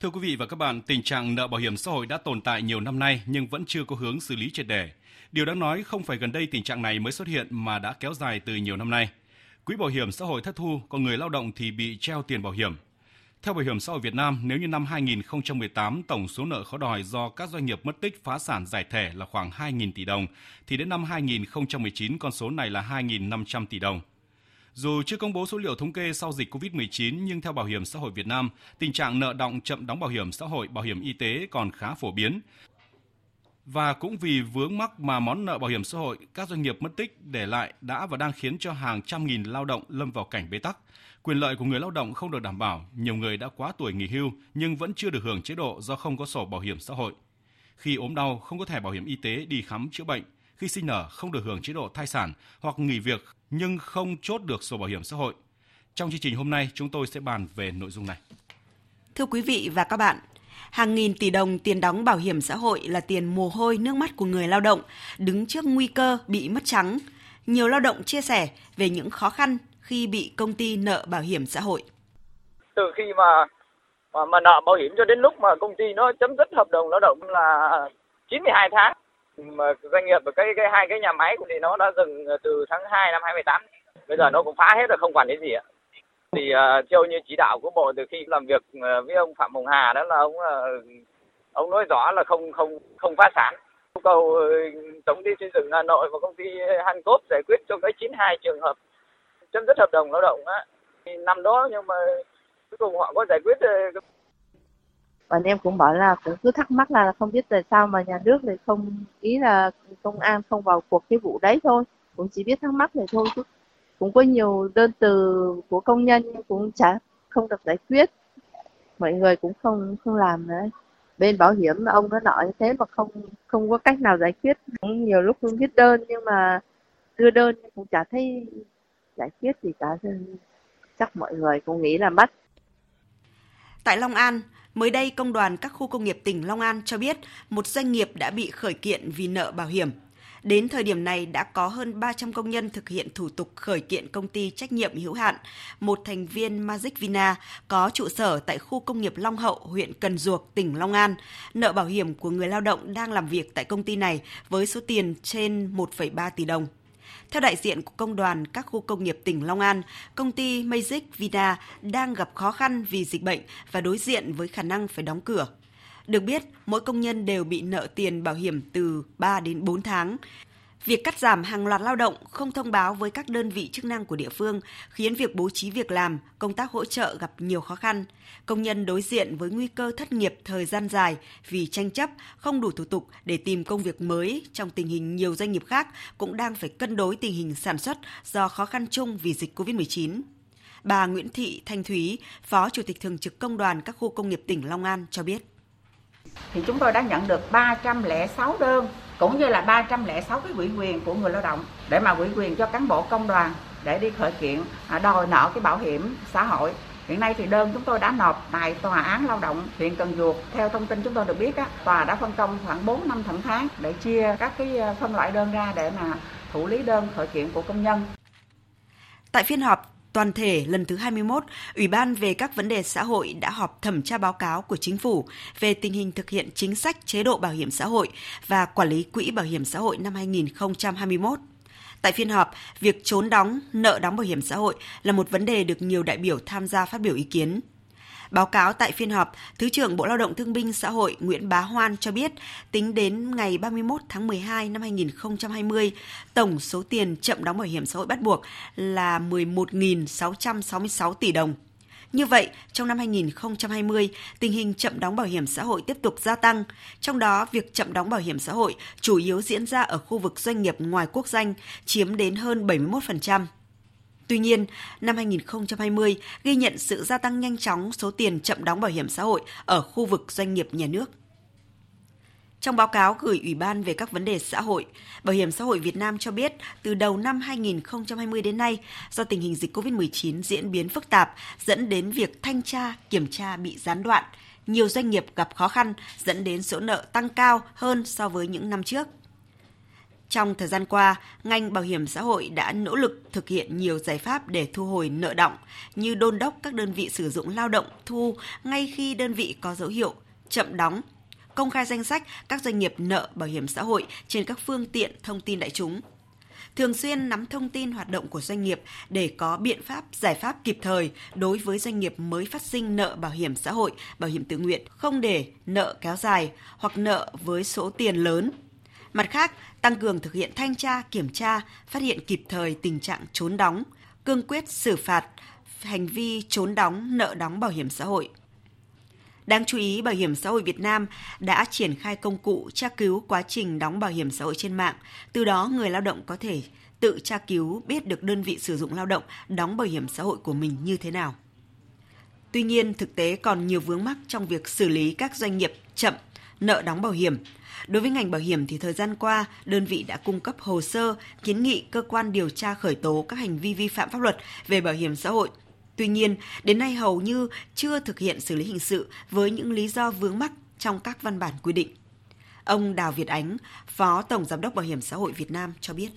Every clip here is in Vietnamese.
Thưa quý vị và các bạn, tình trạng nợ bảo hiểm xã hội đã tồn tại nhiều năm nay nhưng vẫn chưa có hướng xử lý triệt để. Điều đáng nói không phải gần đây tình trạng này mới xuất hiện mà đã kéo dài từ nhiều năm nay. Quỹ bảo hiểm xã hội thất thu, còn người lao động thì bị treo tiền bảo hiểm. Theo Bảo hiểm xã hội Việt Nam, nếu như năm 2018 tổng số nợ khó đòi do các doanh nghiệp mất tích phá sản giải thể là khoảng 2.000 tỷ đồng, thì đến năm 2019 con số này là 2.500 tỷ đồng. Dù chưa công bố số liệu thống kê sau dịch COVID-19 nhưng theo Bảo hiểm xã hội Việt Nam, tình trạng nợ động chậm đóng bảo hiểm xã hội, bảo hiểm y tế còn khá phổ biến. Và cũng vì vướng mắc mà món nợ bảo hiểm xã hội các doanh nghiệp mất tích để lại đã và đang khiến cho hàng trăm nghìn lao động lâm vào cảnh bế tắc. Quyền lợi của người lao động không được đảm bảo, nhiều người đã quá tuổi nghỉ hưu nhưng vẫn chưa được hưởng chế độ do không có sổ bảo hiểm xã hội. Khi ốm đau không có thẻ bảo hiểm y tế đi khám chữa bệnh, khi sinh nở không được hưởng chế độ thai sản hoặc nghỉ việc nhưng không chốt được sổ bảo hiểm xã hội. Trong chương trình hôm nay, chúng tôi sẽ bàn về nội dung này. Thưa quý vị và các bạn, hàng nghìn tỷ đồng tiền đóng bảo hiểm xã hội là tiền mồ hôi nước mắt của người lao động đứng trước nguy cơ bị mất trắng. Nhiều lao động chia sẻ về những khó khăn khi bị công ty nợ bảo hiểm xã hội. Từ khi mà mà, mà nợ bảo hiểm cho đến lúc mà công ty nó chấm dứt hợp đồng lao động là 92 tháng mà doanh nghiệp và cái cái hai cái nhà máy thì nó đã dừng từ tháng 2 năm 2018 bây giờ nó cũng phá hết rồi không quản cái gì ạ. Thì uh, theo như chỉ đạo của bộ từ khi làm việc à, với ông Phạm Hồng Hà đó là ông uh, ông nói rõ là không không không phá sản. Yêu cầu uh, tổng ty xây dựng Hà Nội và công ty Hancop giải quyết cho cái 92 trường hợp chấm dứt hợp đồng lao động á. Năm đó nhưng mà cuối cùng họ có giải quyết ờ, bọn em cũng bảo là cũng cứ thắc mắc là không biết tại sao mà nhà nước lại không, ý là công an không vào cuộc cái vụ đấy thôi. Cũng chỉ biết thắc mắc này thôi chứ. Cũng có nhiều đơn từ của công nhân nhưng cũng chả, không được giải quyết. Mọi người cũng không không làm nữa. Bên bảo hiểm ông nó nói thế mà không không có cách nào giải quyết. Cũng nhiều lúc cũng viết đơn nhưng mà đưa đơn cũng chả thấy giải quyết gì cả. Chắc mọi người cũng nghĩ là mất tại Long An Mới đây, Công đoàn các khu công nghiệp tỉnh Long An cho biết một doanh nghiệp đã bị khởi kiện vì nợ bảo hiểm. Đến thời điểm này đã có hơn 300 công nhân thực hiện thủ tục khởi kiện công ty trách nhiệm hữu hạn, một thành viên Magic Vina có trụ sở tại khu công nghiệp Long Hậu, huyện Cần Duộc, tỉnh Long An. Nợ bảo hiểm của người lao động đang làm việc tại công ty này với số tiền trên 1,3 tỷ đồng. Theo đại diện của công đoàn các khu công nghiệp tỉnh Long An, công ty Magic Vida đang gặp khó khăn vì dịch bệnh và đối diện với khả năng phải đóng cửa. Được biết, mỗi công nhân đều bị nợ tiền bảo hiểm từ 3 đến 4 tháng. Việc cắt giảm hàng loạt lao động không thông báo với các đơn vị chức năng của địa phương khiến việc bố trí việc làm, công tác hỗ trợ gặp nhiều khó khăn. Công nhân đối diện với nguy cơ thất nghiệp thời gian dài vì tranh chấp, không đủ thủ tục để tìm công việc mới trong tình hình nhiều doanh nghiệp khác cũng đang phải cân đối tình hình sản xuất do khó khăn chung vì dịch COVID-19. Bà Nguyễn Thị Thanh Thúy, Phó Chủ tịch Thường trực Công đoàn các khu công nghiệp tỉnh Long An cho biết. Thì chúng tôi đã nhận được 306 đơn cũng như là 306 cái ủy quyền của người lao động để mà ủy quyền cho cán bộ công đoàn để đi khởi kiện à, đòi nợ cái bảo hiểm xã hội Hiện nay thì đơn chúng tôi đã nộp tại tòa án lao động huyện Cần Duộc. Theo thông tin chúng tôi được biết, á, tòa đã phân công khoảng 4 năm thẩm phán để chia các cái ờ, phân loại đơn ra để mà thủ lý đơn khởi kiện của công nhân. Tại phiên họp, toàn thể lần thứ 21, Ủy ban về các vấn đề xã hội đã họp thẩm tra báo cáo của chính phủ về tình hình thực hiện chính sách chế độ bảo hiểm xã hội và quản lý quỹ bảo hiểm xã hội năm 2021. Tại phiên họp, việc trốn đóng, nợ đóng bảo hiểm xã hội là một vấn đề được nhiều đại biểu tham gia phát biểu ý kiến. Báo cáo tại phiên họp, Thứ trưởng Bộ Lao động Thương binh Xã hội Nguyễn Bá Hoan cho biết, tính đến ngày 31 tháng 12 năm 2020, tổng số tiền chậm đóng bảo hiểm xã hội bắt buộc là 11.666 tỷ đồng. Như vậy, trong năm 2020, tình hình chậm đóng bảo hiểm xã hội tiếp tục gia tăng, trong đó việc chậm đóng bảo hiểm xã hội chủ yếu diễn ra ở khu vực doanh nghiệp ngoài quốc danh, chiếm đến hơn 71%. Tuy nhiên, năm 2020 ghi nhận sự gia tăng nhanh chóng số tiền chậm đóng bảo hiểm xã hội ở khu vực doanh nghiệp nhà nước. Trong báo cáo gửi Ủy ban về các vấn đề xã hội, Bảo hiểm xã hội Việt Nam cho biết từ đầu năm 2020 đến nay, do tình hình dịch COVID-19 diễn biến phức tạp dẫn đến việc thanh tra, kiểm tra bị gián đoạn, nhiều doanh nghiệp gặp khó khăn dẫn đến số nợ tăng cao hơn so với những năm trước. Trong thời gian qua, ngành bảo hiểm xã hội đã nỗ lực thực hiện nhiều giải pháp để thu hồi nợ động, như đôn đốc các đơn vị sử dụng lao động thu ngay khi đơn vị có dấu hiệu chậm đóng, công khai danh sách các doanh nghiệp nợ bảo hiểm xã hội trên các phương tiện thông tin đại chúng. Thường xuyên nắm thông tin hoạt động của doanh nghiệp để có biện pháp, giải pháp kịp thời đối với doanh nghiệp mới phát sinh nợ bảo hiểm xã hội, bảo hiểm tự nguyện, không để nợ kéo dài hoặc nợ với số tiền lớn Mặt khác, tăng cường thực hiện thanh tra, kiểm tra, phát hiện kịp thời tình trạng trốn đóng, cương quyết xử phạt hành vi trốn đóng nợ đóng bảo hiểm xã hội. Đáng chú ý, Bảo hiểm xã hội Việt Nam đã triển khai công cụ tra cứu quá trình đóng bảo hiểm xã hội trên mạng. Từ đó, người lao động có thể tự tra cứu biết được đơn vị sử dụng lao động đóng bảo hiểm xã hội của mình như thế nào. Tuy nhiên, thực tế còn nhiều vướng mắc trong việc xử lý các doanh nghiệp chậm nợ đóng bảo hiểm. Đối với ngành bảo hiểm thì thời gian qua, đơn vị đã cung cấp hồ sơ kiến nghị cơ quan điều tra khởi tố các hành vi vi phạm pháp luật về bảo hiểm xã hội. Tuy nhiên, đến nay hầu như chưa thực hiện xử lý hình sự với những lý do vướng mắc trong các văn bản quy định. Ông Đào Việt Ánh, Phó Tổng Giám đốc Bảo hiểm xã hội Việt Nam cho biết.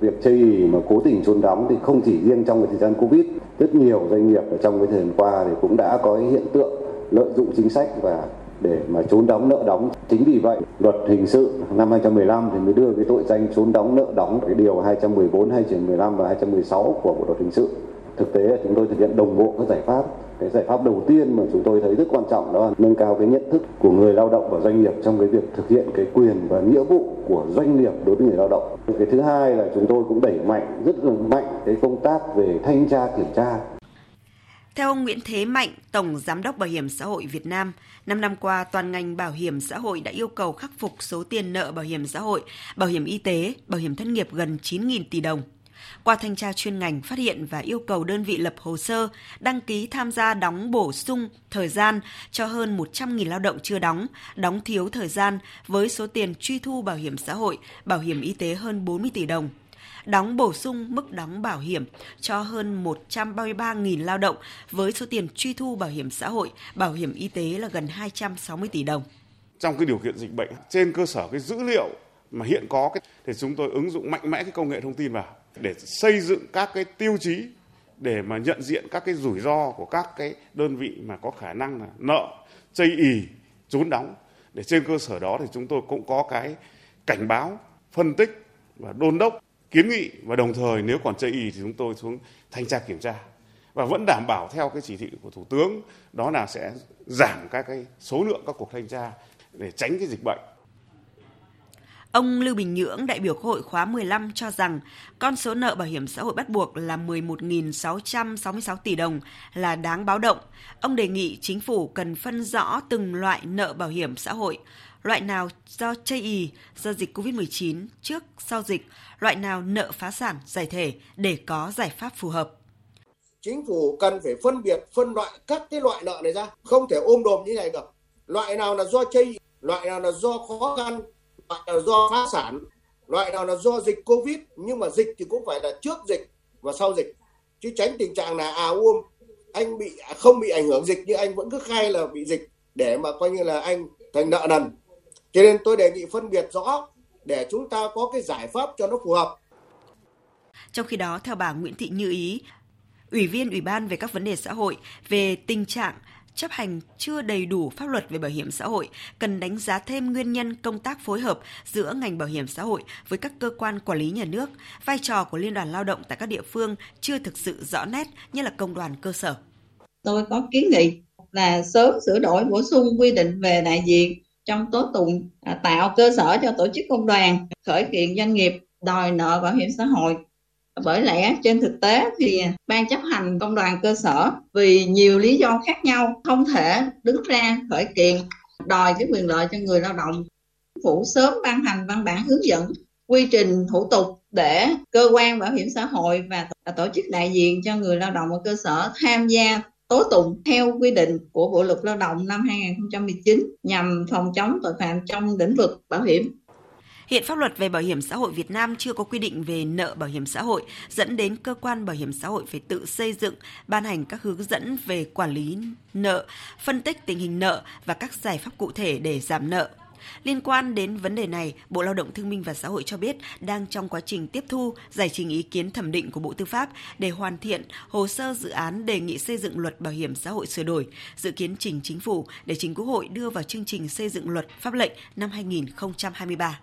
Việc chây mà cố tình trốn đóng thì không chỉ riêng trong cái thời gian Covid, rất nhiều doanh nghiệp ở trong cái thời gian qua thì cũng đã có hiện tượng lợi dụng chính sách và để mà trốn đóng nợ đóng. Chính vì vậy, luật hình sự năm 2015 thì mới đưa cái tội danh trốn đóng nợ đóng cái điều 214, 215 và 216 của Bộ luật hình sự. Thực tế chúng tôi thực hiện đồng bộ các giải pháp. Cái giải pháp đầu tiên mà chúng tôi thấy rất quan trọng đó là nâng cao cái nhận thức của người lao động và doanh nghiệp trong cái việc thực hiện cái quyền và nghĩa vụ của doanh nghiệp đối với người lao động. Cái thứ hai là chúng tôi cũng đẩy mạnh rất là mạnh cái công tác về thanh tra kiểm tra theo ông Nguyễn Thế Mạnh, Tổng Giám đốc Bảo hiểm xã hội Việt Nam, 5 năm qua toàn ngành bảo hiểm xã hội đã yêu cầu khắc phục số tiền nợ bảo hiểm xã hội, bảo hiểm y tế, bảo hiểm thất nghiệp gần 9.000 tỷ đồng. Qua thanh tra chuyên ngành phát hiện và yêu cầu đơn vị lập hồ sơ, đăng ký tham gia đóng bổ sung thời gian cho hơn 100.000 lao động chưa đóng, đóng thiếu thời gian với số tiền truy thu bảo hiểm xã hội, bảo hiểm y tế hơn 40 tỷ đồng đóng bổ sung mức đóng bảo hiểm cho hơn 133.000 lao động với số tiền truy thu bảo hiểm xã hội, bảo hiểm y tế là gần 260 tỷ đồng. Trong cái điều kiện dịch bệnh, trên cơ sở cái dữ liệu mà hiện có cái, thì chúng tôi ứng dụng mạnh mẽ cái công nghệ thông tin vào để xây dựng các cái tiêu chí để mà nhận diện các cái rủi ro của các cái đơn vị mà có khả năng là nợ, chây ì, trốn đóng. Để trên cơ sở đó thì chúng tôi cũng có cái cảnh báo, phân tích và đôn đốc kiến nghị và đồng thời nếu còn chây ý thì chúng tôi xuống thanh tra kiểm tra và vẫn đảm bảo theo cái chỉ thị của thủ tướng đó là sẽ giảm các cái số lượng các cuộc thanh tra để tránh cái dịch bệnh. Ông Lưu Bình Nhưỡng, đại biểu Quốc hội khóa 15 cho rằng con số nợ bảo hiểm xã hội bắt buộc là 11.666 tỷ đồng là đáng báo động. Ông đề nghị chính phủ cần phân rõ từng loại nợ bảo hiểm xã hội, loại nào do chây ì, do dịch COVID-19 trước sau dịch, loại nào nợ phá sản giải thể để có giải pháp phù hợp. Chính phủ cần phải phân biệt, phân loại các cái loại nợ này ra, không thể ôm đồm như này được. Loại nào là do chây, loại nào là do khó khăn, loại nào là do phá sản, loại nào là do dịch Covid, nhưng mà dịch thì cũng phải là trước dịch và sau dịch. Chứ tránh tình trạng là à ôm anh bị à, không bị ảnh hưởng dịch nhưng anh vẫn cứ khai là bị dịch để mà coi như là anh thành nợ nần cho nên tôi đề nghị phân biệt rõ để chúng ta có cái giải pháp cho nó phù hợp. Trong khi đó, theo bà Nguyễn Thị Như Ý, Ủy viên Ủy ban về các vấn đề xã hội về tình trạng chấp hành chưa đầy đủ pháp luật về bảo hiểm xã hội, cần đánh giá thêm nguyên nhân công tác phối hợp giữa ngành bảo hiểm xã hội với các cơ quan quản lý nhà nước, vai trò của Liên đoàn Lao động tại các địa phương chưa thực sự rõ nét như là công đoàn cơ sở. Tôi có kiến nghị là sớm sửa đổi bổ sung quy định về đại diện trong tố tụng à, tạo cơ sở cho tổ chức công đoàn khởi kiện doanh nghiệp đòi nợ bảo hiểm xã hội. Bởi lẽ trên thực tế thì ban chấp hành công đoàn cơ sở vì nhiều lý do khác nhau không thể đứng ra khởi kiện đòi cái quyền lợi cho người lao động. Phủ sớm ban hành văn bản hướng dẫn quy trình thủ tục để cơ quan bảo hiểm xã hội và tổ chức đại diện cho người lao động ở cơ sở tham gia tố tụng theo quy định của Bộ luật Lao động năm 2019 nhằm phòng chống tội phạm trong lĩnh vực bảo hiểm. Hiện pháp luật về bảo hiểm xã hội Việt Nam chưa có quy định về nợ bảo hiểm xã hội, dẫn đến cơ quan bảo hiểm xã hội phải tự xây dựng, ban hành các hướng dẫn về quản lý nợ, phân tích tình hình nợ và các giải pháp cụ thể để giảm nợ. Liên quan đến vấn đề này, Bộ Lao động Thương minh và Xã hội cho biết đang trong quá trình tiếp thu, giải trình ý kiến thẩm định của Bộ Tư pháp để hoàn thiện hồ sơ dự án đề nghị xây dựng luật bảo hiểm xã hội sửa đổi, dự kiến trình chính phủ để Chính Quốc hội đưa vào chương trình xây dựng luật pháp lệnh năm 2023.